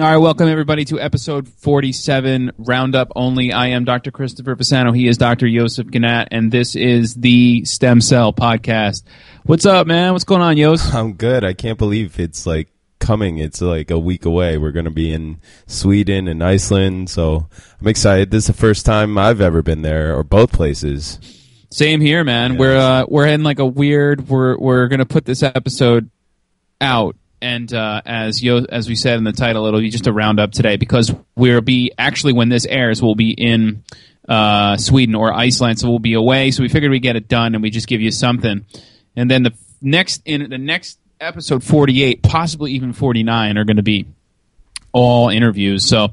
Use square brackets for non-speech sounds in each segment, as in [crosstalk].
All right, welcome everybody to episode 47, Roundup Only. I am Dr. Christopher Pisano. He is Dr. Yosef Ganat, and this is the Stem Cell Podcast. What's up, man? What's going on, Yos? [laughs] I'm good. I can't believe it's like coming. It's like a week away. We're going to be in Sweden and Iceland, so I'm excited. This is the first time I've ever been there, or both places. Same here, man. We're uh, we're in like a weird. We're we're gonna put this episode out, and uh, as Yo, as we said in the title, it'll be just a roundup today because we'll be actually when this airs, we'll be in uh, Sweden or Iceland, so we'll be away. So we figured we'd get it done, and we just give you something, and then the next in the next episode forty eight, possibly even forty nine, are going to be all interviews. So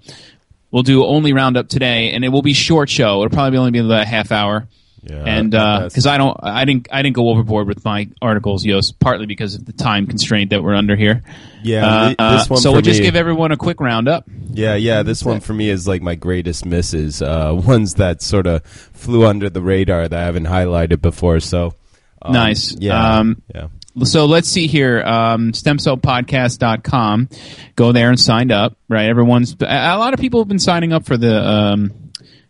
we'll do only roundup today, and it will be short show. It'll probably only be about a half hour. Yeah, and because I don't, I didn't, I didn't go overboard with my articles, Yos, partly because of the time constraint that we're under here. Yeah, Uh, uh, this one so we'll just give everyone a quick roundup. Yeah, yeah. This one for me is like my greatest misses. Uh, [laughs] ones that sort of flew under the radar that I haven't highlighted before. So um, Nice. Yeah, Um, yeah. So let's see here. Um, stemcellpodcast.com. Go there and sign up. Right. Everyone's a a lot of people have been signing up for the um,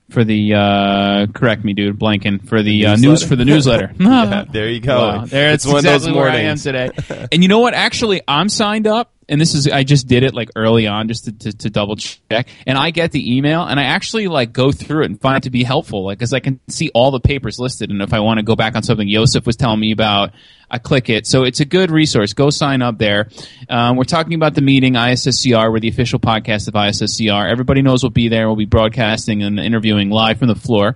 for the uh, correct me, dude, blanking for the, uh, news for the newsletter. [laughs] Yeah, there you go. Wow, there It's it's, one of those exactly where I am today. and you know what? Actually, I'm signed up, and this is I just did it like early on just to, to, to double check. And I get the email, and I actually like go through it and find it to be helpful, like because I can see all the papers listed, and if I want to go back on something Yosef was telling me about, I click it. So it's a good resource. Go sign up there. Um, we're talking about the meeting ISSCR. We're the official podcast of ISSCR. Everybody knows we'll be there. We'll be broadcasting and interviewing live from the floor.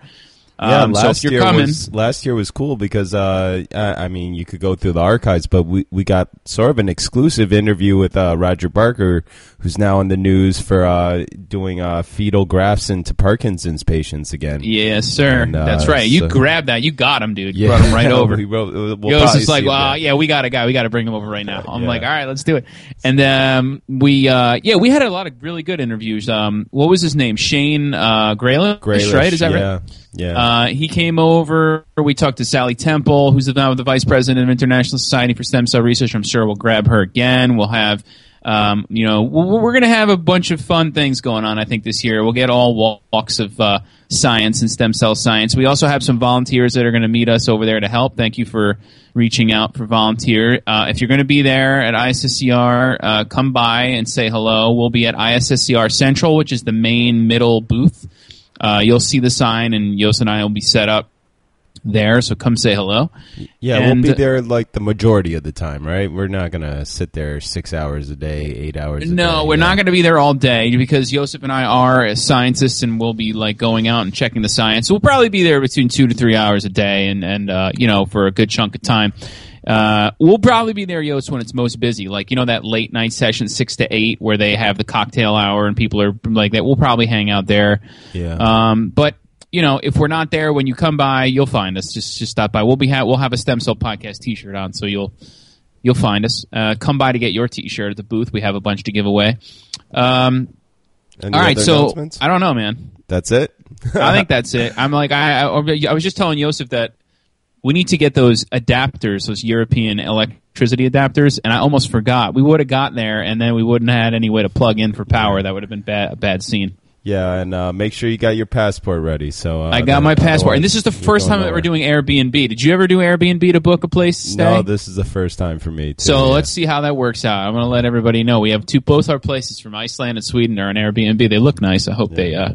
Yeah, Um, last so if you're year coming, was last year was cool because uh, I, I mean you could go through the archives, but we we got sort of an exclusive interview with uh, Roger Barker, who's now in the news for uh, doing uh, fetal grafts into Parkinson's patients again. Yes, sir. And, uh, That's right. You so- grabbed that. You got him, dude. You Yeah. brought him right [laughs] over. we wrote, we'll Yo, it's just like, see well, there. yeah, we got a guy. We got to bring him over right now. I'm Yeah. like, all right, let's do it. And um, we, uh, yeah, we had a lot of really good interviews. Um, what was his name? Shane uh, Grealish, Grealish, right? Is that yeah, right? Yeah. Uh, he came over. We talked to Sally Temple, who's now the vice president of International Society for Stem Cell Research. I'm sure we'll grab her again. We'll have, um, you know, we're, going to have a bunch of fun things going on. I think this year we'll get all walks of uh, science and stem cell science. We also have some volunteers that are going to meet us over there to help. Thank you for reaching out for volunteer. Uh, if you're going to be there at ISSCR, uh, come by and say hello. We'll be at ISSCR Central, which is the main middle booth. Uh, you'll see the sign, and Yos and I will be set up there. So come say hello. yeah, and- we'll be there like the majority of the time, right? We're not gonna sit there six hours a day, eight hours. A No, day, we're yeah. not going to be there all day because Joseph and I are scientists, and we'll be like going out and checking the science. So we'll probably be there between two to three hours a day, and and uh, you know for a good chunk of time. Uh, we'll probably be there, Yos, when it's most busy. Like you know that late night session, six to eight, where they have the cocktail hour and people are like that. We'll probably hang out there. Yeah. Um, but you know, if we're not there when you come by, you'll find us. Just just stop by. We'll be ha- we'll have a stem cell podcast T-shirt on, so you'll you'll find us. Uh, come by to get your T-shirt at the booth. We have a bunch to give away. Um, all right, so? I don't know, man. That's it. I think [laughs] that's it. I'm like I, I I was just telling Joseph that we need to get those adapters, those European electricity adapters, and I almost forgot. We would have got there, and then we wouldn't have had any way to plug in for power. That would have been bad, a bad scene. Yeah, and uh, make sure you got your passport ready. So uh, I got my passport, and this is the first time that we're doing Airbnb. Did you ever do Airbnb to book a place to stay? No, this is the first time for me. Too, so yeah. let's see how that works out. I'm going to let everybody know we have two. Both our places from Iceland and Sweden are an Airbnb. They look nice. I hope they. Uh,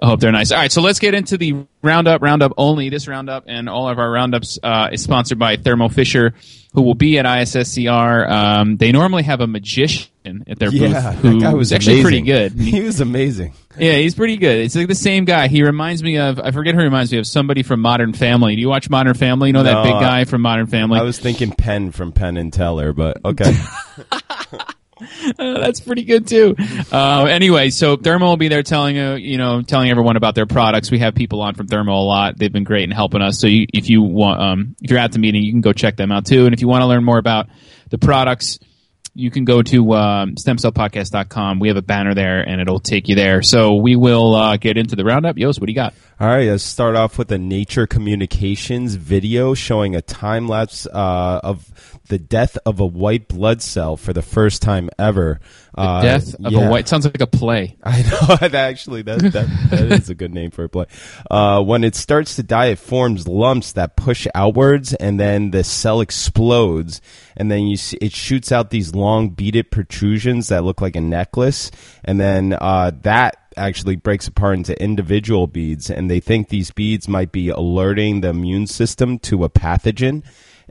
I hope they're nice. All right, so let's get into the roundup. Roundup only. This roundup and all of our roundups uh, is sponsored by Thermo Fisher, who will be at ISSCR. Um, they normally have a magician at their Yeah, booth who that guy was actually amazing. pretty good. [laughs] He was amazing. Yeah, he's pretty good. It's like the same guy. He reminds me of I forget who he reminds me of somebody from Modern Family. Do you watch Modern Family? You know that No, big I- guy from Modern Family? I was thinking Penn from Penn and Teller, but okay. [laughs] [laughs] Uh, [laughs] that's pretty good too. Uh, anyway, so Thermo will be there telling uh, you know telling everyone about their products. We have people on from Thermo a lot. They've been great in helping us. So you, if you want, um, if you're at the meeting, you can go check them out too. And if you want to learn more about the products you can go to um, stemcellpodcast.com. We have a banner there, and it'll take you there. So we will uh, get into the roundup. Yost, what do you got? All right, let's start off with a Nature Communications video showing a time lapse uh, of the death of a white blood cell for the first time ever. The uh, death of yeah. a white sounds like a play. [laughs] I know actually that that, that is a good name for a play. Uh, when it starts to die, it forms lumps that push outwards, and then the cell explodes, and then you see, it shoots out these long beaded protrusions that look like a necklace, and then uh, that actually breaks apart into individual beads, and they think these beads might be alerting the immune system to a pathogen.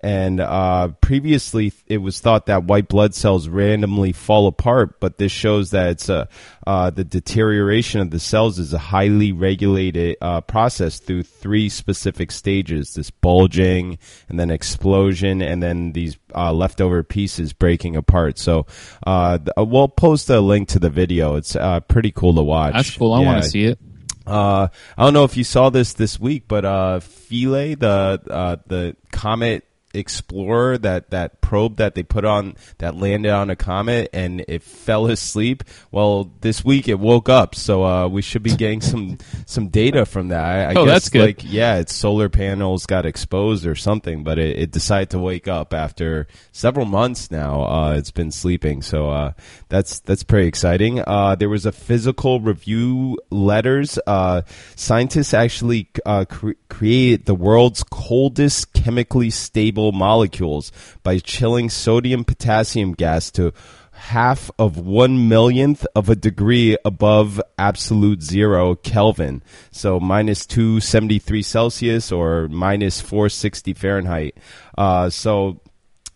And uh, previously, it was thought that white blood cells randomly fall apart, but this shows that it's a, uh, the deterioration of the cells is a highly regulated uh, process through three specific stages: this bulging, and then explosion, and then these uh, leftover pieces breaking apart. So, uh, we'll post a link to the video. It's uh, pretty cool to watch. That's cool. I yeah. want to see it. Uh, I don't know if you saw this this week, but uh, Philae, the uh, the comet Explorer, that that probe that they put on that landed on a comet and it fell asleep. Well, this week it woke up, so uh, we should be getting some some data from that. I, I oh, guess, that's good. Like, yeah, its solar panels got exposed or something, but it, it decided to wake up after several months now. Uh, it's been sleeping, so uh, that's that's pretty exciting. Uh, there was a physical review letters. Uh, scientists actually uh, cre- created the world's coldest chemically stable molecules by chilling sodium potassium gas to half of one millionth of a degree above absolute zero Kelvin. So minus 273 Celsius or minus 460 Fahrenheit. Uh, so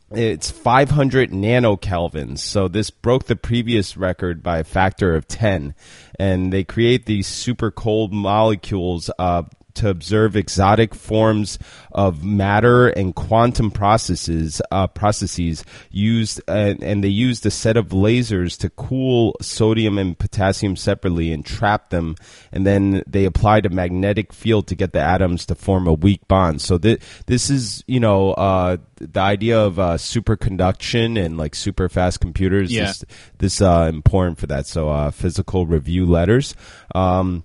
it's 500 nanokelvins. So this broke the previous record by a factor of 10. And they create these super cold molecules uh, to observe exotic forms of matter and quantum processes uh, processes used and, and, they used a set of lasers to cool sodium and potassium separately and trap them and then they applied a magnetic field to get the atoms to form a weak bond. So th- this is you know uh, the idea of uh, superconduction and like super fast computers yeah. this, this uh, important for that. So uh, physical review letters. Um,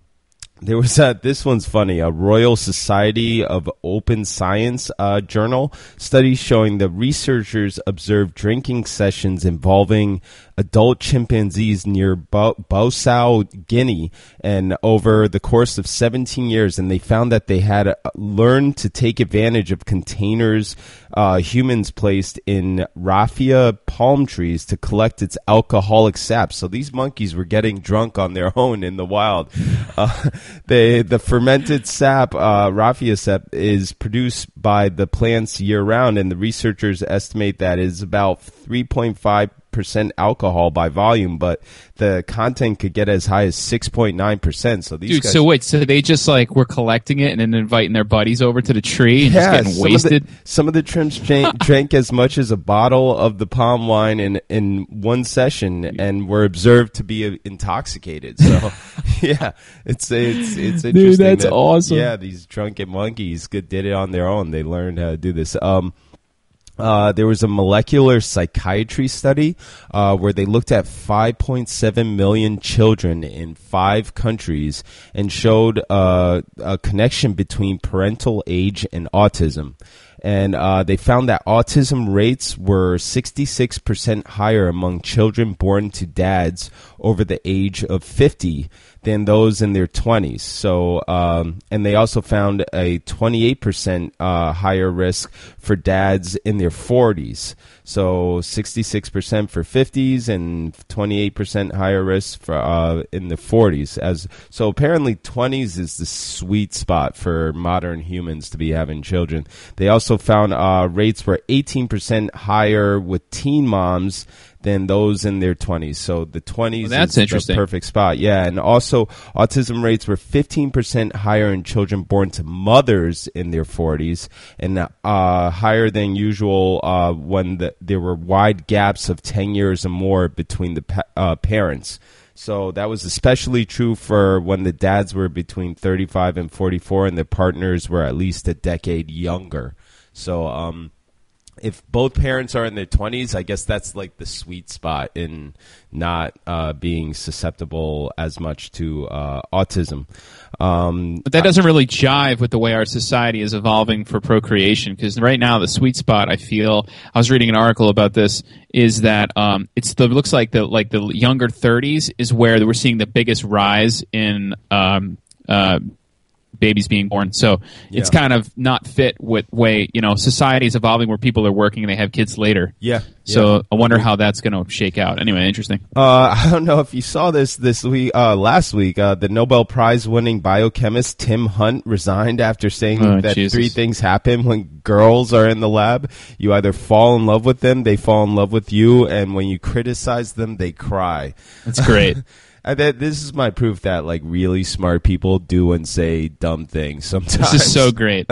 there was a, this one's funny. A Royal Society of Open Science uh, journal study showing the researchers observed drinking sessions involving adult chimpanzees near Bossou, Guinea, and over the course of 17 years, and they found that they had uh, learned to take advantage of containers uh, humans placed in raffia palm trees to collect its alcoholic sap. So these monkeys were getting drunk on their own in the wild. [laughs] Uh, they, the fermented sap, uh, raffia sap, is produced by the plants year round, and the researchers estimate that is about 3.5 percent alcohol by volume, but the content could get as high as six point nine percent. So these Dude, guys, so wait, so they just like were collecting it and then inviting their buddies over to the tree and yeah, just getting wasted. Of the, some of the trims drank, [laughs] drank as much as a bottle of the palm wine in in one session and were observed to be intoxicated. So [laughs] [laughs] yeah, it's it's it's interesting. Dude, that's that, awesome. Yeah, these drunken monkeys did it on their own. They learned how to do this. Um, uh, there was a molecular psychiatry study uh, where they looked at 5.7 million children in five countries and showed uh, a connection between parental age and autism. And uh, they found that autism rates were 66% higher among children born to dads over the age of 50 than those in their 20s. So, um, and they also found a 28% uh, higher risk for dads in their 40s. So, 66% for 50s and 28% higher risk for uh, in the 40s. As so, apparently, 20s is the sweet spot for modern humans to be having children. They also found uh, rates were 18% higher with teen moms than those in their 20s. So the 20s well, that's is interesting. the perfect spot. Yeah, and also autism rates were 15% higher in children born to mothers in their 40s and uh, higher than usual uh, when the, there were wide gaps of 10 years or more between the pa- uh, parents. So that was especially true for when the dads were between 35 and 44 and their partners were at least a decade younger. So um, if both parents are in their 20s, I guess that's like the sweet spot in not uh, being susceptible as much to uh, autism. Um, but that doesn't really jive with the way our society is evolving for procreation. Because right now, the sweet spot, I feel, I was reading an article about this, is that um, it's the looks like the like the younger 30s is where we're seeing the biggest rise in um, uh, babies being born. So yeah. it's kind of not fit with way you know society is evolving where people are working and they have kids later. Yeah. So yeah. I wonder how that's going to shake out. Anyway, interesting. Uh, [laughs] I don't know if you saw this this week, uh, last week. Uh, the Nobel Prize winning biochemist Tim Hunt resigned after saying oh, that Jesus. three things happen when girls are in the lab. You either fall in love with them, they fall in love with you, and when you criticize them, they cry. That's great. [laughs] I bet this is my proof that like really smart people do and say dumb things [laughs] sometimes. This is so [laughs] great.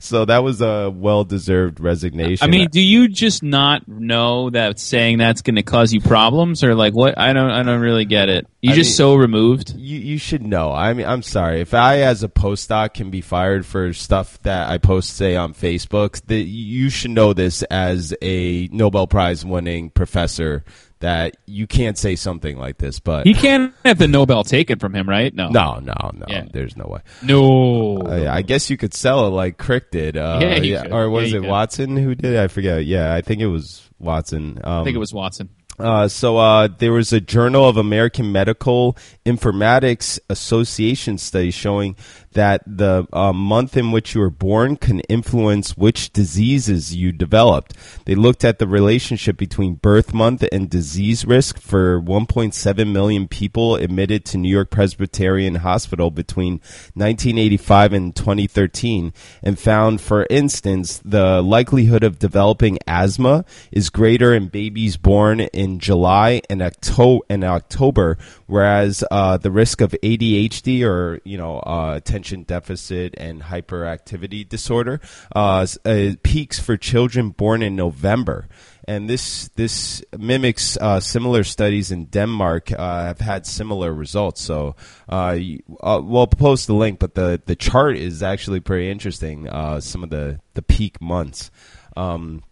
so that was a well-deserved resignation. I mean, do you just not know that saying that's going to cause you problems, or like what? I don't, I don't really get it. You just mean, so removed. You, you should know. I mean, I'm sorry if I, as a postdoc, can be fired for stuff that I post, say on Facebook. That you should know this as a Nobel Prize winning professor that you can't say something like this, but he can't have the Nobel taken from him, right? No, no, no, no. Yeah. There's no way. No, uh, I guess you could sell it like Crick did. Uh, yeah, yeah or was yeah, it could. Watson who did it? I forget. Yeah, I think it was Watson. Um, I think it was Watson. Uh, so uh, there was a Journal of American Medical Informatics Association study showing that the uh, month in which you were born can influence which diseases you developed. They looked at the relationship between birth month and disease risk for 1.7 million people admitted to New York Presbyterian Hospital between 1985 and 2013 and found, for instance, the likelihood of developing asthma is greater in babies born in July and, Octo- and October, whereas uh, the risk of ADHD or, you know, uh, attention deficit and hyperactivity disorder uh, uh, peaks for children born in November. And this this mimics uh, similar studies in Denmark uh, have had similar results. So uh, uh, we'll post the link, but the, the chart is actually pretty interesting. some of the, the peak months. Um,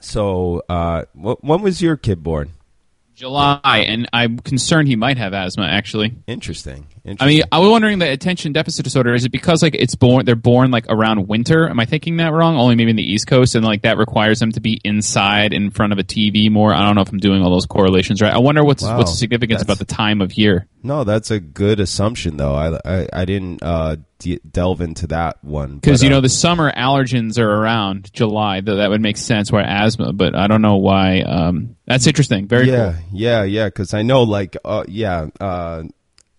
so when was your kid born? July, and I'm concerned he might have asthma. Actually, interesting. I mean, I was wondering the attention deficit disorder. Is it because like it's born? They're born like around winter. Am I thinking that wrong? Only maybe in the East Coast, and like that requires them to be inside in front of a TV more. I don't know if I'm doing all those correlations right. I wonder what's wow. what's the significance that's, about the time of year. No, that's a good assumption though. I I, I didn't. Uh, delve into that one because you know uh, the summer allergens are around July. Though that would make sense why asthma, but I don't know why. Um, that's interesting. Very yeah, cool. yeah, yeah. Because I know, like, uh, yeah, uh,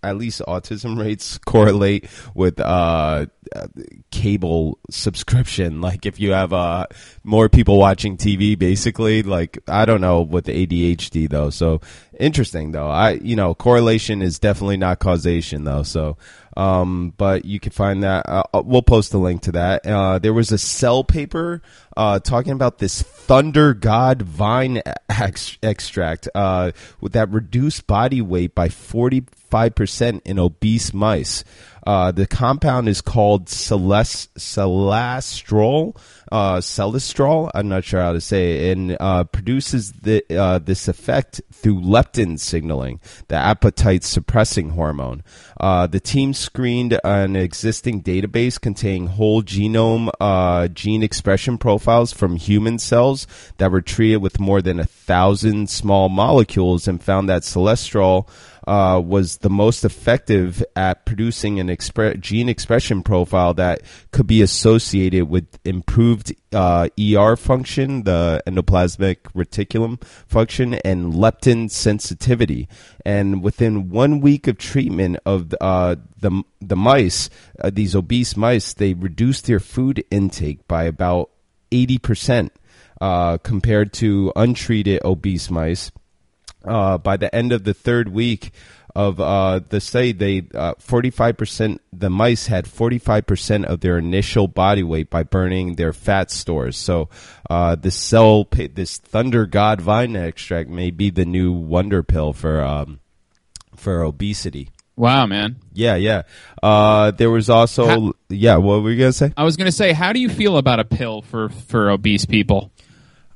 at least autism [laughs] rates correlate with uh, cable subscription. Like if you have uh, more people watching TV, basically, like I don't know with the ADHD though. So interesting though. I you know correlation is definitely not causation though. So um, but you can find that. Uh, uh, we'll post a link to that. Uh, there was a cell paper uh, talking about this Thunder God vine ex- extract uh, with that reduced body weight by 45% in obese mice. Uh, the compound is called celest- celastrol, uh, celastrol. I'm not sure how to say it, and uh, produces the, uh, this effect through leptin signaling, the appetite suppressing hormone. Uh, the team screened an existing database containing whole genome uh, gene expression profiles from human cells that were treated with more than a thousand small molecules and found that celastrol uh, was the most effective at producing an expre- gene expression profile that could be associated with improved uh, ER function, the endoplasmic reticulum function, and leptin sensitivity. And within one week of treatment of uh, the the mice, uh, these obese mice, they reduced their food intake by about eighty percent uh, compared to untreated obese mice uh, by the end of the third week of uh, the study, they uh, forty five percent the mice had forty five percent of their initial body weight by burning their fat stores. So uh, this cell, this Thunder God vine extract may be the new wonder pill for um, for obesity. Wow, man. Yeah, yeah. Uh, there was also, how, yeah. What were you gonna say? I was gonna say, how do you feel about a pill for for obese people?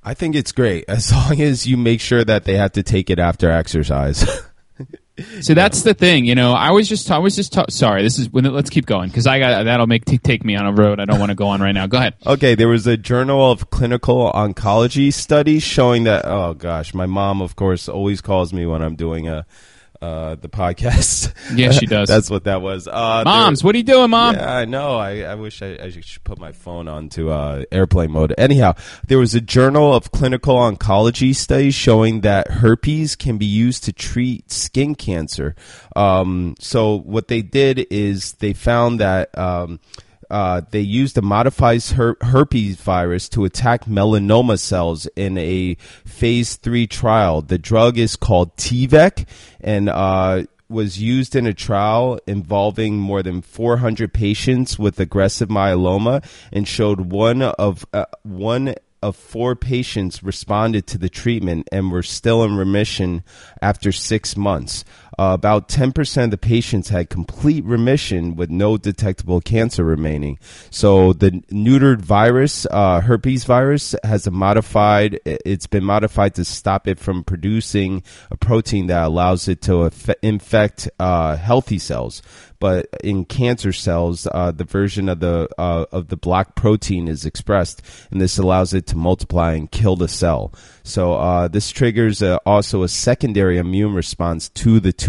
I think it's great as [laughs] long as you make sure that they have to take it after exercise. [laughs] So that's the thing, you know. I was just, ta- I was just. Ta- sorry, this is. when Let's keep going because I got that'll make t- take me on a road I don't want to go on right now. Go ahead. Okay, there was a Journal of Clinical Oncology study showing that. Oh gosh, my mom, of course, always calls me when I'm doing a uh, the podcast. Yeah, she [laughs] does. That's what that was. Uh, Moms, there, what are you doing, Mom? Yeah, I know. I, I wish I, I, should put my phone onto uh, airplane mode. Anyhow, there was a Journal of Clinical Oncology study showing that herpes can be used to treat skin cancer. Um, so what they did is they found that. Um, uh, they used a modified her- herpes virus to attack melanoma cells in a phase three trial. The drug is called T-VEC and uh, was used in a trial involving more than 400 patients with aggressive myeloma and showed one of uh, one of four patients responded to the treatment and were still in remission after six months. Uh, about 10% of the patients had complete remission with no detectable cancer remaining. So the neutered virus, uh, herpes virus, has a modified, it's been modified to stop it from producing a protein that allows it to infect uh, healthy cells but in cancer cells, uh, the version of the uh, of the block protein is expressed, and this allows it to multiply and kill the cell. So uh, this triggers also a secondary immune response to the tumor.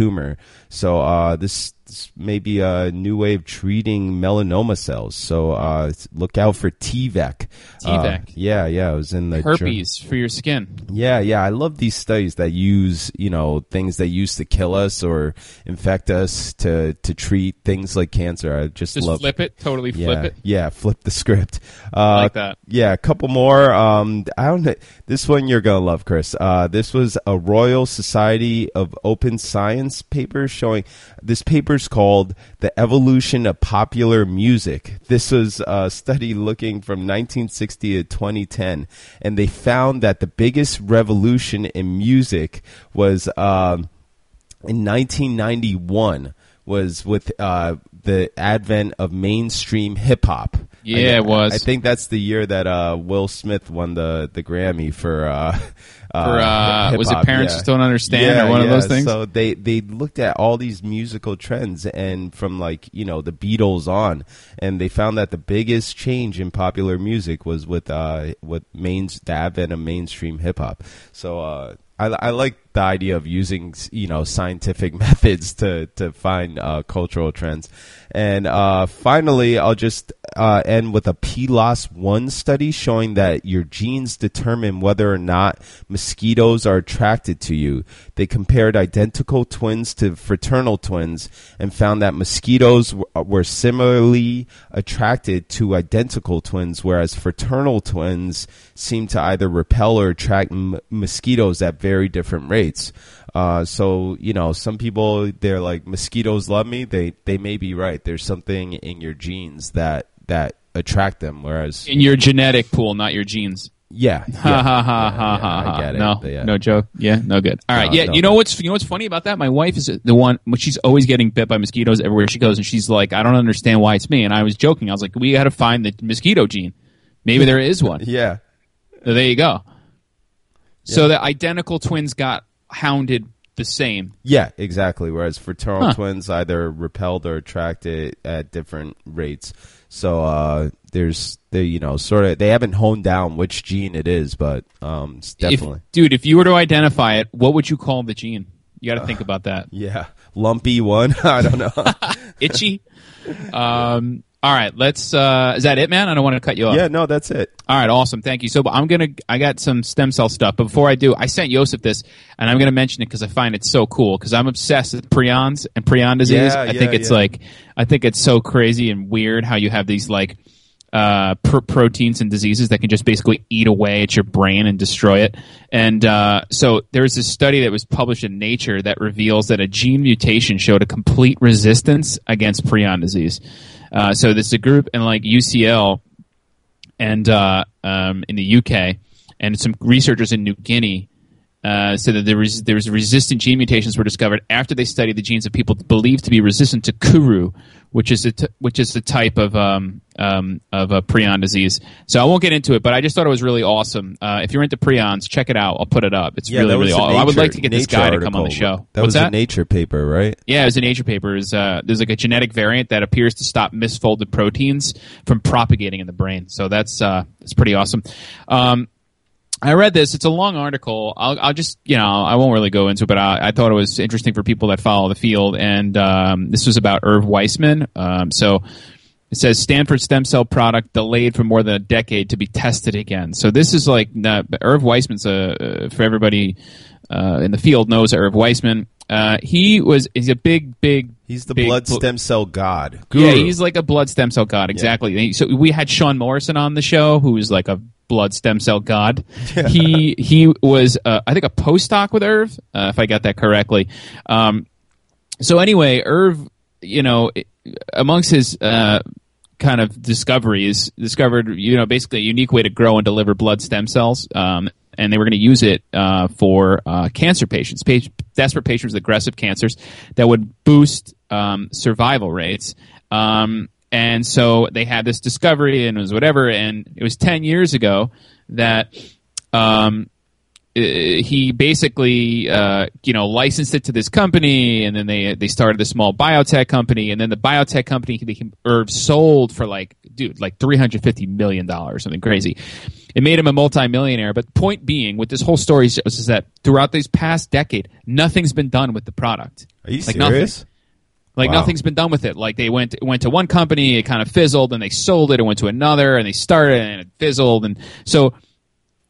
So uh, this this may be a new way of treating melanoma cells. So uh, look out for T-VEC. T-VEC. Uh, yeah, yeah. It was in the herpes for your skin. Yeah, yeah. I love these studies that use you know things that used to kill us or infect us to to treat things like cancer. I just, just love flip it. Totally yeah, flip it. Yeah, flip the script. Uh, like that. Yeah, a couple more. Um, I don't. know. This one you're gonna love, Chris. Uh, this was a Royal Society of Open Science paper showing. This paper's called "The Evolution of Popular Music." This was a study looking from 1960 to 2010, and they found that the biggest revolution in music was um, in 1991 was with uh, the advent of mainstream hip hop. Yeah, I, it was. I think that's the year that uh, Will Smith won the the Grammy for. Uh, uh, for uh, was it parents yeah. just don't understand yeah, or one yeah. of those things? So they they looked at all these musical trends and from like you know the Beatles on, and they found that the biggest change in popular music was with uh with mains the advent of mainstream hip hop. So uh, I, I like the idea of using you know scientific [laughs] methods to to find uh, cultural trends. And uh, finally, I'll just uh, end with a PLOS One study showing that your genes determine whether or not mosquitoes are attracted to you. They compared identical twins to fraternal twins and found that mosquitoes w- were similarly attracted to identical twins, whereas fraternal twins seem to either repel or attract m- mosquitoes at very different rates. Uh, so you know, some people they're like mosquitoes love me. They they may be right. There's something in your genes that that attract them, whereas in your genetic pool, not your genes. Yeah, [laughs] ha yeah, ha ha yeah, ha yeah, ha. I get it. No, yeah. no joke. Yeah, no good. All right, No, yeah. no, you know no. what's you know what's funny about that? My wife is the one. She's always getting bit by mosquitoes everywhere she goes, and she's like, I don't understand why it's me. And I was joking. I was like, we got to find the mosquito gene. Maybe [laughs] there is one. yeah, So there you go. So the identical twins got hounded the same. yeah, exactly. Whereas fraternal Huh. twins either repelled or attracted at different rates. So uh, there's they you know sort of they haven't honed down which gene it is, but um, it's definitely If, dude, if you were to identify it, what would you call the gene? You got to think [sighs] about that. yeah lumpy one. [laughs] I don't know. [laughs] Itchy. [laughs] Um, all right, let's. Uh, is that it, man? I don't want to cut you off. yeah, no, that's it. All right, awesome. Thank you. So I'm gonna. I got some stem cell stuff, but before I do, I sent Joseph this, and I'm gonna mention it because I find it so cool. Because I'm obsessed with prions and prion disease. Yeah, I think it's yeah. like. I think it's so crazy and weird how you have these like uh, pr- proteins and diseases that can just basically eat away at your brain and destroy it. And uh, so there's this study that was published in Nature that reveals that a gene mutation showed a complete resistance against prion disease. Uh, so this is a group in like UCL and uh, um, in the UK, and some researchers in New Guinea uh, said that there was there was resistant gene mutations were discovered after they studied the genes of people believed to be resistant to Kuru, which is a t- which is a type of um, um, of a prion disease. So I won't get into it, but I just thought it was really awesome. Uh, if you're into prions, check it out. I'll put it up. It's Yeah, really really. Awesome. I would like to get this guy to come on the show. That What's was that? a Nature paper, right? Yeah, it was a Nature paper. Is uh, there's like a genetic variant that appears to stop misfolded proteins from propagating in the brain. So that's uh, that's pretty awesome. Um, I read this. It's a long article. I'll, I'll just, you know, I won't really go into it, but I, I thought it was interesting for people that follow the field. And um, this was about Irv Weissman. Um, so it says Stanford stem cell product delayed for more than a decade to be tested again. So this is like uh, Irv Weissman's a uh, for everybody uh, in the field knows Irv Weissman. Uh, he was he's a big, big. He's the big blood bl- stem cell god. yeah, he's like a blood stem cell god. Exactly. So we had Sean Morrison on the show, who is like a blood stem cell god. he he was, uh, I think, a postdoc with Irv, uh, if I got that correctly. Um, so anyway, Irv, you know, amongst his uh, kind of discoveries, discovered you know basically a unique way to grow and deliver blood stem cells. Um, and they were going to use it uh, for uh, cancer patients, pa- desperate patients with aggressive cancers, that would boost um, survival rates. Um, and so they had this discovery, and it was whatever. And it was ten years ago that um, he basically uh, you know licensed it to this company and then they they started a small biotech company. And then the biotech company became Irv sold for like dude like 350 million dollars something crazy. It made him a multimillionaire. But point being with this whole story is, is that throughout this past decade nothing's been done with the product. Are you like nothing. Like Wow. nothing's been done with it. Like they went went to one company, it kind of fizzled, and they sold it, and went to another, and they started, and it fizzled, and so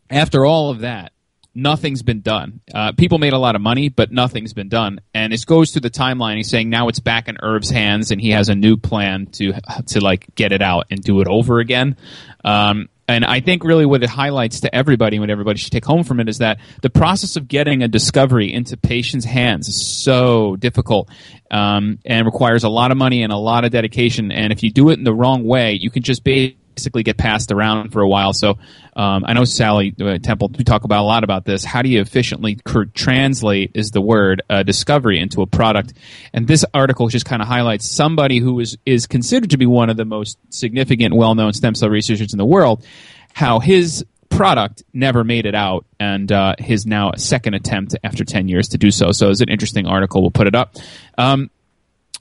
after all of that, nothing's been done. Uh, people made a lot of money, but nothing's been done, and it goes through the timeline. He's saying now it's back in Irv's hands, and he has a new plan to to like get it out and do it over again. Um, and I think really what it highlights to everybody, what everybody should take home from it, is that the process of getting a discovery into patients' hands is so difficult um, and requires a lot of money and a lot of dedication. And if you do it in the wrong way, you can just basically get passed around for a while. So um, I know Sally uh, Temple, we talk about a lot about this. How do you efficiently translate is the word uh, discovery into a product? And this article just kind of highlights somebody who is is considered to be one of the most significant, well known stem cell researchers in the world. How his product never made it out, and uh, his now second attempt after ten years to do so. So it's an interesting article. We'll put it up. Um,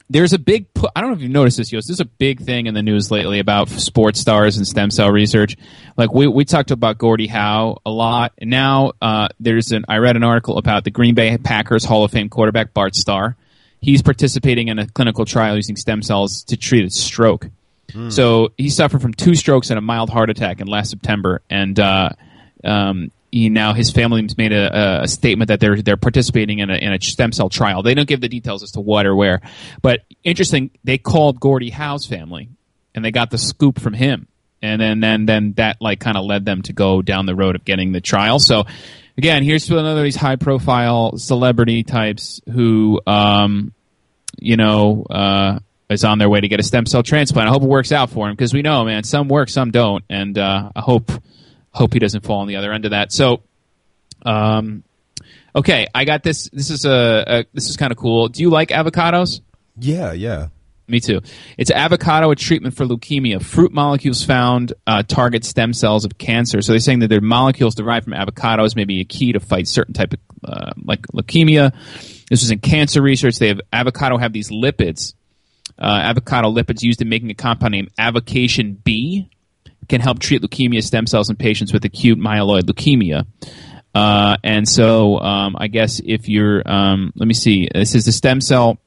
there's a big pu- I don't know if you've noticed this, Yost. There's a big thing in the news lately about sports stars and stem cell research. Like we we talked about Gordie Howe a lot, and now uh, there's an I read an article about the Green Bay Packers Hall of Fame quarterback Bart Starr. He's participating in a clinical trial using stem cells to treat a stroke. So he suffered from two strokes and a mild heart attack in last September, and uh, um, he now his family's made a, a statement that they're they're participating in a, in a stem cell trial. They don't give the details as to what or where, but interesting. They called Gordie Howe's family, and they got the scoop from him, and then then then that like kind of led them to go down the road of getting the trial. So. Again, here's to another of these high-profile celebrity types who, um, you know, uh, is on their way to get a stem cell transplant. I hope it works out for him because we know, man, some work, some don't, and uh, I hope hope he doesn't fall on the other end of that. So, um, okay, I got this. This is a, a this is kind of cool. Do you like avocados? Yeah, yeah. Me too. It's avocado, a treatment for leukemia. Fruit molecules found uh, target stem cells of cancer. So they're saying that their molecules derived from avocados may be a key to fight certain type of uh, like leukemia. This was in cancer research. They have avocado have these lipids. Uh, avocado lipids used in making a compound named avocatin B can help treat leukemia stem cells in patients with acute myeloid leukemia. Uh, and so, um, I guess if you're, um, let me see, this is the stem cell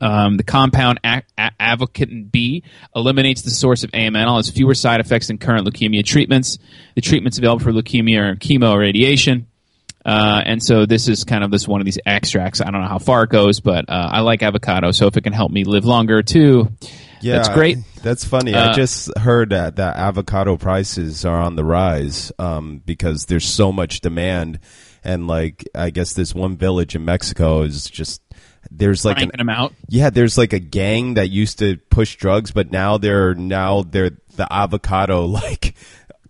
um, the compound a- a- avocatin B eliminates the source of AML, has fewer side effects than current leukemia treatments. The treatments available for leukemia are chemo or radiation. Uh, and so this is kind of this one of these extracts. I don't know how far it goes, but uh, I like avocado. So if it can help me live longer too, Yeah, that's great. That's funny. I Uh, just heard that that avocado prices are on the rise um, because there's so much demand, and like I guess this one village in Mexico is just there's like an them out. yeah there's like a gang that used to push drugs, but now they're now they're the avocado [laughs] like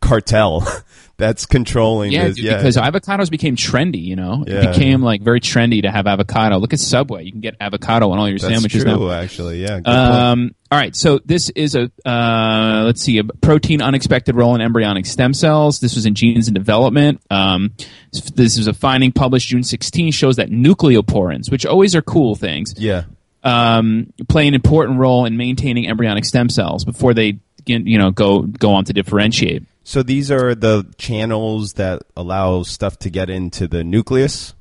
cartel. That's controlling. Yeah, dude, yeah, because avocados became trendy. You know, Yeah. it became like very trendy to have avocado. Look at Subway; you can get avocado on all your that's sandwiches true. now. Actually, yeah. Um, all right, so this is a uh, let's see a protein unexpected role in embryonic stem cells. This was in Genes and Development. Um, this is a finding published June 16 shows that nucleoporins, which always are cool things, yeah. um, play an important role in maintaining embryonic stem cells before they you know go go on to differentiate. So these are the channels that allow stuff to get into the nucleus.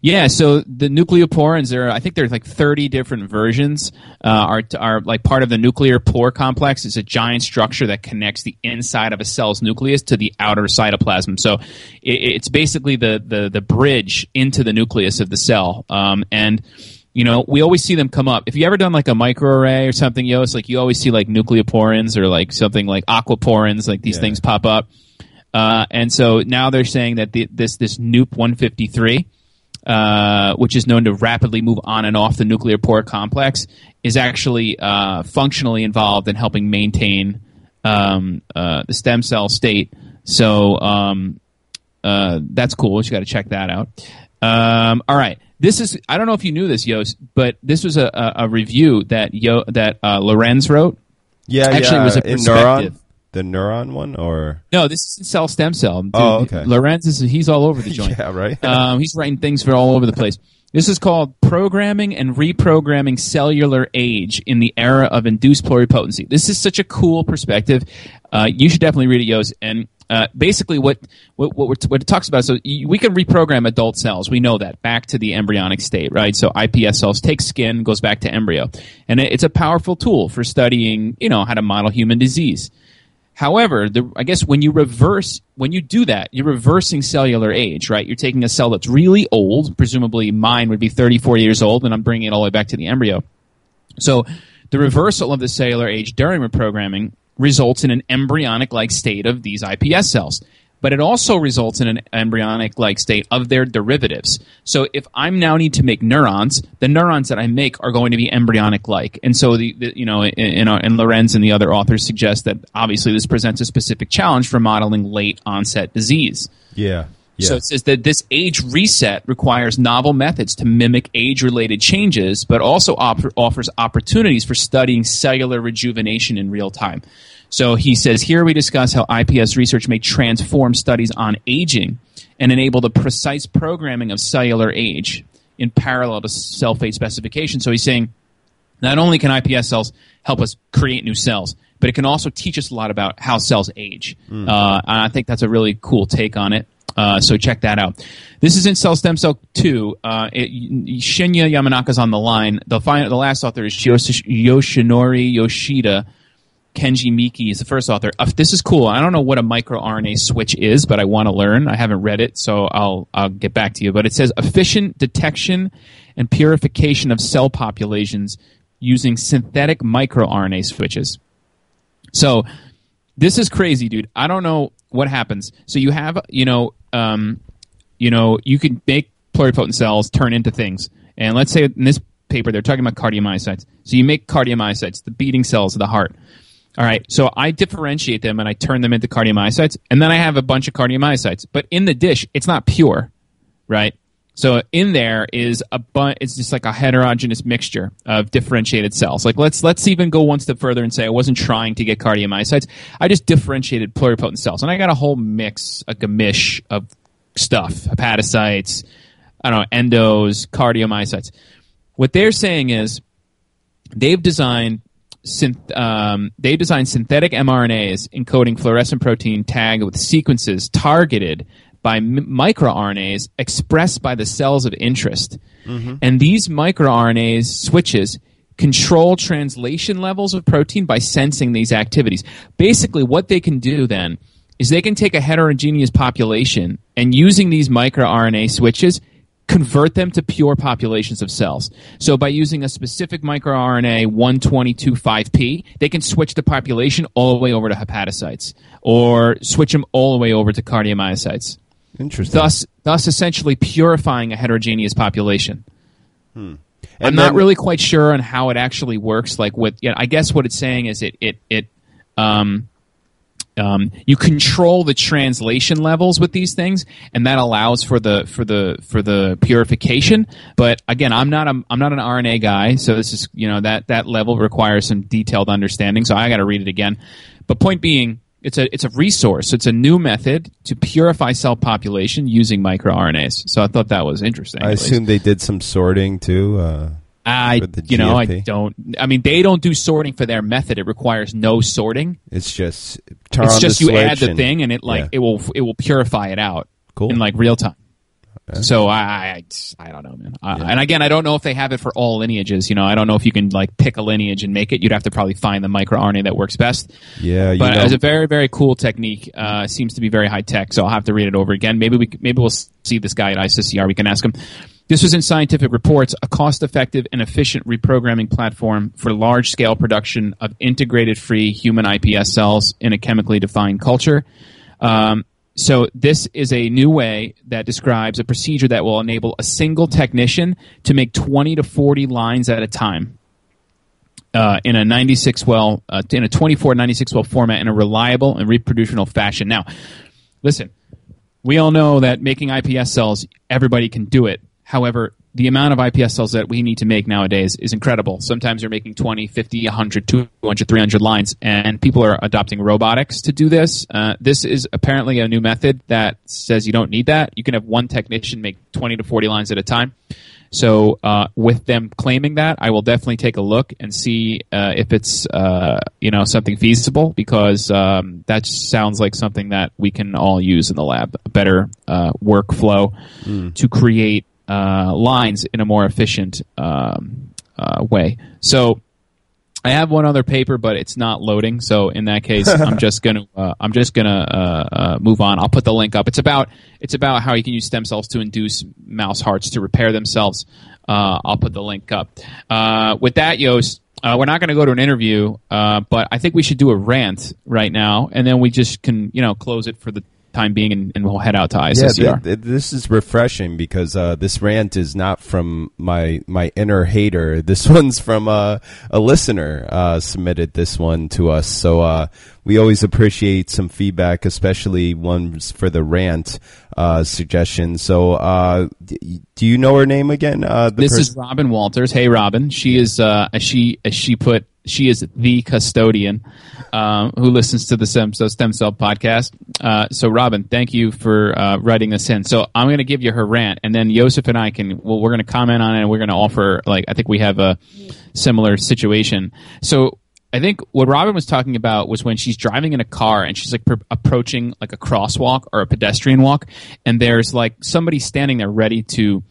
Yeah, so the nucleoporins, are, I think there's like 30 different versions. Uh, are are like part of the nuclear pore complex. It's a giant structure that connects the inside of a cell's nucleus to the outer cytoplasm. So it, it's basically the, the the bridge into the nucleus of the cell. Um, and you know, we always see them come up. If you ever done like a microarray or something, yo, it's like you always see like nucleoporins or like something like aquaporins, like these Yeah. things pop up. Uh, and so now they're saying that the, this this NUP 153 uh, which is known to rapidly move on and off the nuclear pore complex, is actually uh, functionally involved in helping maintain um, uh, the stem cell state. So um, uh, that's cool. You got to check that out. Um, all right, this is I don't know if you knew this, Yost, but this was a, a, a review that Yo that uh, Lorenz wrote. Yeah, Actually, yeah. it was a in neuron, perspective. the neuron one, or No, this is cell stem cell. Dude, Oh, okay. Lorenz is he's all over the [laughs] joint. yeah, right. [laughs] um, he's writing things for all over the place. This is called programming and reprogramming cellular age in the era of induced pluripotency. This is such a cool perspective. Uh, you should definitely read it, Yos. And uh, basically, what what what, what it talks about. So we can reprogram adult cells. We know that back to the embryonic state, right? So iPS cells take skin, goes back to embryo, and it- it's a powerful tool for studying, you know, how to model human disease. However, the, I guess when you reverse, when you do that, you're reversing cellular age, right? You're taking a cell that's really old, presumably mine would be 34 years old, and I'm bringing it all the way back to the embryo. So the reversal of the cellular age during reprogramming results in an embryonic like state of these IPS cells. But it also results in an embryonic like state of their derivatives. So if I'm now need to make neurons, the neurons that I make are going to be embryonic like. And so the, the you know, in, Lorenz and the other authors suggest that obviously this presents a specific challenge for modeling late onset disease. yeah, yeah. So it says that this age reset requires novel methods to mimic age related changes, but also op- offers opportunities for studying cellular rejuvenation in real time. So he says here we discuss how IPS research may transform studies on aging and enable the precise programming of cellular age in parallel to cell fate specification. So he's saying not only can IPS cells help us create new cells, but it can also teach us a lot about how cells age. Uh, and I think that's a really cool take on it. Uh, so check that out. This is in Cell Stem Cell 2. Uh, it, Shinya Yamanaka's on the line. The, final, the last author is Yoshinori Yoshida. Kenji Miki is the first author. Uh, this is cool. I don't know what a microRNA switch is, but I want to learn. I haven't read it, so I'll I'll get back to you. But it says efficient detection and purification of cell populations using synthetic microRNA switches. So this is crazy, dude. I don't know what happens. So you have, you know, um, you know, you can make pluripotent cells turn into things. And let's say in this paper they're talking about cardiomyocytes. So you make cardiomyocytes, the beating cells of the heart. All right. So I differentiate them and I turn them into cardiomyocytes, and then I have a bunch of cardiomyocytes. But in the dish, it's not pure, right? So in there is a bunch. It's just like a heterogeneous mixture of differentiated cells. Like let's let's even go one step further and say I wasn't trying to get cardiomyocytes. I just differentiated pluripotent cells, and I got a whole mix, a gamish of stuff: hepatocytes, I don't know, endos, cardiomyocytes. What they're saying is they've designed synth, um, they designed synthetic mRNAs encoding fluorescent protein tagged with sequences targeted by m- microRNAs expressed by the cells of interest. Mm-hmm. And these microRNAs switches control translation levels of protein by sensing these activities. Basically, what they can do then is they can take a heterogeneous population and using these microRNA switches convert them to pure populations of cells. So by using a specific microRNA 122.5p, they can switch the population all the way over to hepatocytes or switch them all the way over to cardiomyocytes. Interesting. Thus, thus essentially purifying a heterogeneous population. I'm And not really quite sure on how it actually works. Like with, yeah, I guess what it's saying is it it it um, um, you control the translation levels with these things, and that allows for the for the for the purification. But again, I'm not a I'm not an RNA guy, so this is you know that that level requires some detailed understanding. So I got to read it again. But point being, it's a it's a resource. It's a new method to purify cell population using microRNAs. So I thought that was interesting. I assume they did some sorting too. Uh, I you know I don't. I mean they don't do sorting for their method. It requires no sorting. It's just it's just you add the thing and it like yeah. it will it will purify it out cool. in like real time. So I, I, I don't know, man. Uh, yeah. And again, I don't know if they have it for all lineages. You know, I don't know if you can like pick a lineage and make it. You'd have to probably find the microRNA that works best. Yeah, yeah. but know. as a very very cool technique, uh, seems to be very high tech. So I'll have to read it over again. Maybe we maybe we'll see this guy at ISSCR. We can ask him. This was in Scientific Reports, a cost-effective and efficient reprogramming platform for large-scale production of integrated free human iPS cells in a chemically defined culture. Um, so this is a new way that describes a procedure that will enable a single technician to make 20 to 40 lines at a time. Uh, in a 96 well, uh, in a 24 96 well format in a reliable and reproducible fashion. Now, listen, we all know that making iPS cells, everybody can do it. However, the amount of iPS cells that we need to make nowadays is incredible. Sometimes you're making 20, 50, 100, 200, 300 lines, and people are adopting robotics to do this. Uh, this is apparently a new method that says you don't need that. You can have one technician make 20 to 40 lines at a time. So, uh, with them claiming that, I will definitely take a look and see uh, if it's uh, you know something feasible because um, that sounds like something that we can all use in the lab. A better uh, workflow mm. to create uh, lines in a more efficient um, uh, way. So I have one other paper, but it's not loading. So in that case, [laughs] I'm just gonna uh, I'm just gonna uh, uh, move on. I'll put the link up. It's about it's about how you can use stem cells to induce mouse hearts to repair themselves. Uh, I'll put the link up. with that, Yost. we're not going to go to an interview, but I think we should do a rant right now, and then we just can, you know, close it for the time being, and, and we'll head out to ISSCR. Yeah, th- th- this is refreshing because uh, this rant is not from my my inner hater. [laughs] This one's from uh, a listener uh, submitted this one to us. So uh, we always appreciate some feedback, especially ones for the rant uh, suggestion. So, uh, do you know her name again? Uh, this is Robin Walters. Hey, Robin. She is uh, she she put she is the custodian um, who listens to the stem, so stem cell podcast. Uh, so, Robin, thank you for uh, writing this in. So, I'm going to give you her rant, and then Joseph and I can. Well, we're going to comment on it, and we're going to offer. Like, I think we have a similar situation. So, I think what Robin was talking about was when she's driving in a car and she's like pr- approaching like a crosswalk or a pedestrian walk, and there's like somebody standing there ready to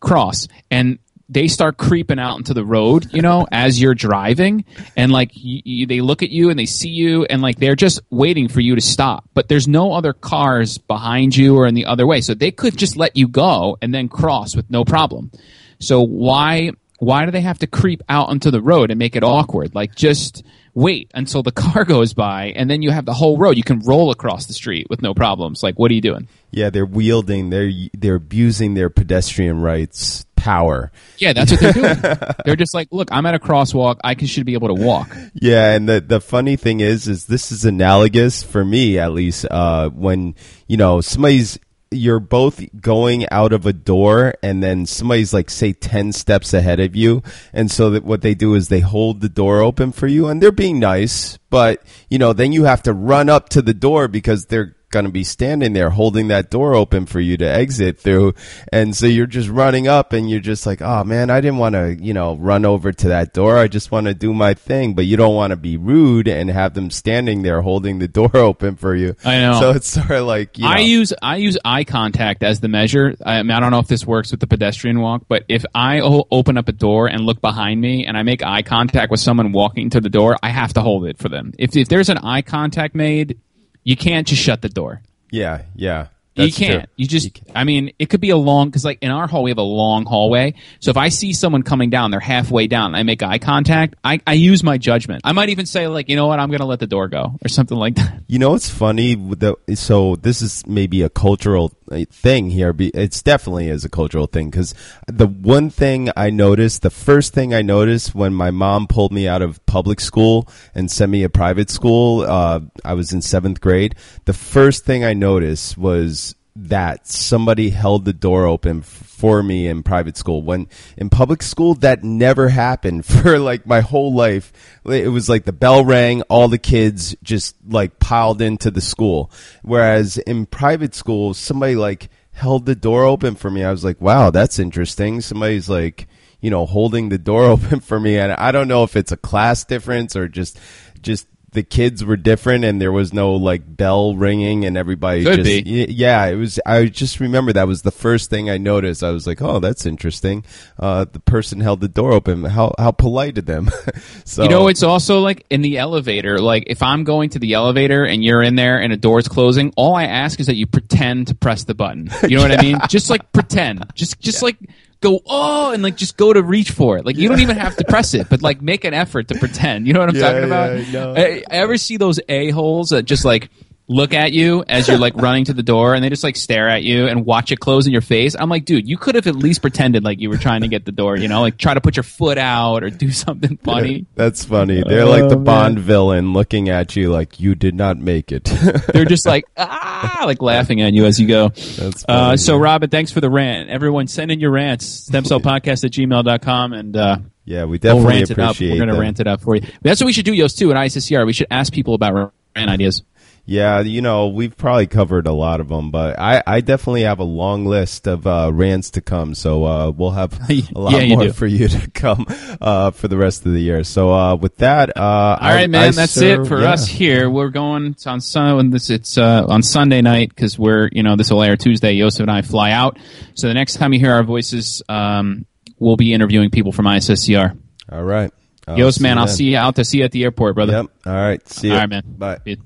cross, and they start creeping out into the road, you know, [laughs] as you're driving, and like they look at you and they see you, and like they're just waiting for you to stop. But there's no other cars behind you or in the other way, so they could just let you go and then cross with no problem. So why why do they have to creep out onto the road and make it awkward? Like just wait until the [laughs] car goes by and then you have the whole road. You can roll across the street with no problems. Like what are you doing? Yeah, they're wielding, they're they're abusing their pedestrian rights power. Yeah, that's what they're doing. they're just like, look, I'm at a crosswalk. I can, should be able to walk. Yeah, and the the funny thing is, is this is analogous for me at least. Uh, when you know somebody's you're both going out of a door and then somebody's like say 10 steps ahead of you and so that what they do is they hold the door open for you and they're being nice but you know then you have to run up to the door because they're going to be standing there holding that door open for you to exit through. And so you're just running up and you're just like, oh man, I didn't want to, you know, run over to that door. I just want to do my thing. But you don't want to be rude and have them standing there holding the [laughs] door open for you. I know. So it's sort of like, you know. I use, I use eye contact as the measure. I, mean, I don't know if this works with the pedestrian walk, but if I open up a door and look behind me and I make eye contact with someone walking to the door, I have to hold it for them. If, if there's an eye contact made, you can't just shut the door. Yeah, yeah. That's you can't. true. You just. You can't. I mean, it could be a long because like in our hall we have a long hallway. So if I see someone coming down, they're halfway down, I make eye contact. I, I use my judgment. I might even say like, you know what, I'm going to let the door go or something like that. You know it's funny? The, so this is maybe a cultural uh, thing here. It's definitely is a cultural thing because the one thing I noticed, the first thing I noticed when my mom pulled me out of public school and sent me a private school, uh, I was in seventh grade. The first thing I noticed was that somebody held the door open for me in private school. When in public school, that never happened [laughs] for like my whole life. It was like the bell rang, all the kids just like piled into the school. Whereas in private school, somebody like held the door open for me. I was like, wow, that's interesting. Somebody's like, you know, holding the door [laughs] open for me. And I don't know if it's a class difference or just, just, the kids were different and there was no like bell ringing and everybody Could just be. Yeah, it was. I just remember that was the first thing I noticed. I was like, "Oh, that's interesting." Uh, the person held the door open. How how polite of them. [laughs] so You know, it's also like in the elevator. Like if I'm going to the elevator and you're in there and a door's closing, all I ask is that you pretend to press the button. You know what I [laughs] mean? Just like pretend. Just just like go oh and like just go to reach for it. Like you don't even have to press it, but like make an effort to pretend. You know what I'm Yeah, talking about? yeah, I know. I, I ever see those a holes that just like look at you as you're like running to the door and they just like stare at you and watch it close in your face. I'm like, dude, you could have at least pretended like you were trying to get the door, you know, like try to put your foot out or do [laughs] something funny. [laughs] that's funny. They're like the Oh, man. Bond villain looking at you like you did not make it. [laughs] They're just like ah, like laughing at you as you go. That's Uh, so man. Robin, thanks for the rant. Everyone send in your rants, stemcellpodcast at gmail.com and uh, yeah, we we'll definitely rant it up. appreciate. We're gonna rant it up for you. That's what we should do, Yost, too, at ISSCR. We should ask people about rant ideas. Yeah, you know, we've probably covered a lot of them, but I, I definitely have a long list of uh, rants to come. So uh, we'll have [laughs] a lot Yeah, more for you to come uh, for the rest of the year. So uh, with that, uh, All right, man. that's it for us here. We're going it's on Sun. This it's uh, on Sunday night because we're you know this will air Tuesday. Yosef and I fly out. So the next time you hear our voices, um, we'll be interviewing people from ISSCR. All right. See man, I'll see you out to see you at the airport, brother. Yep. All right. See you. All right, man. Bye. Peace.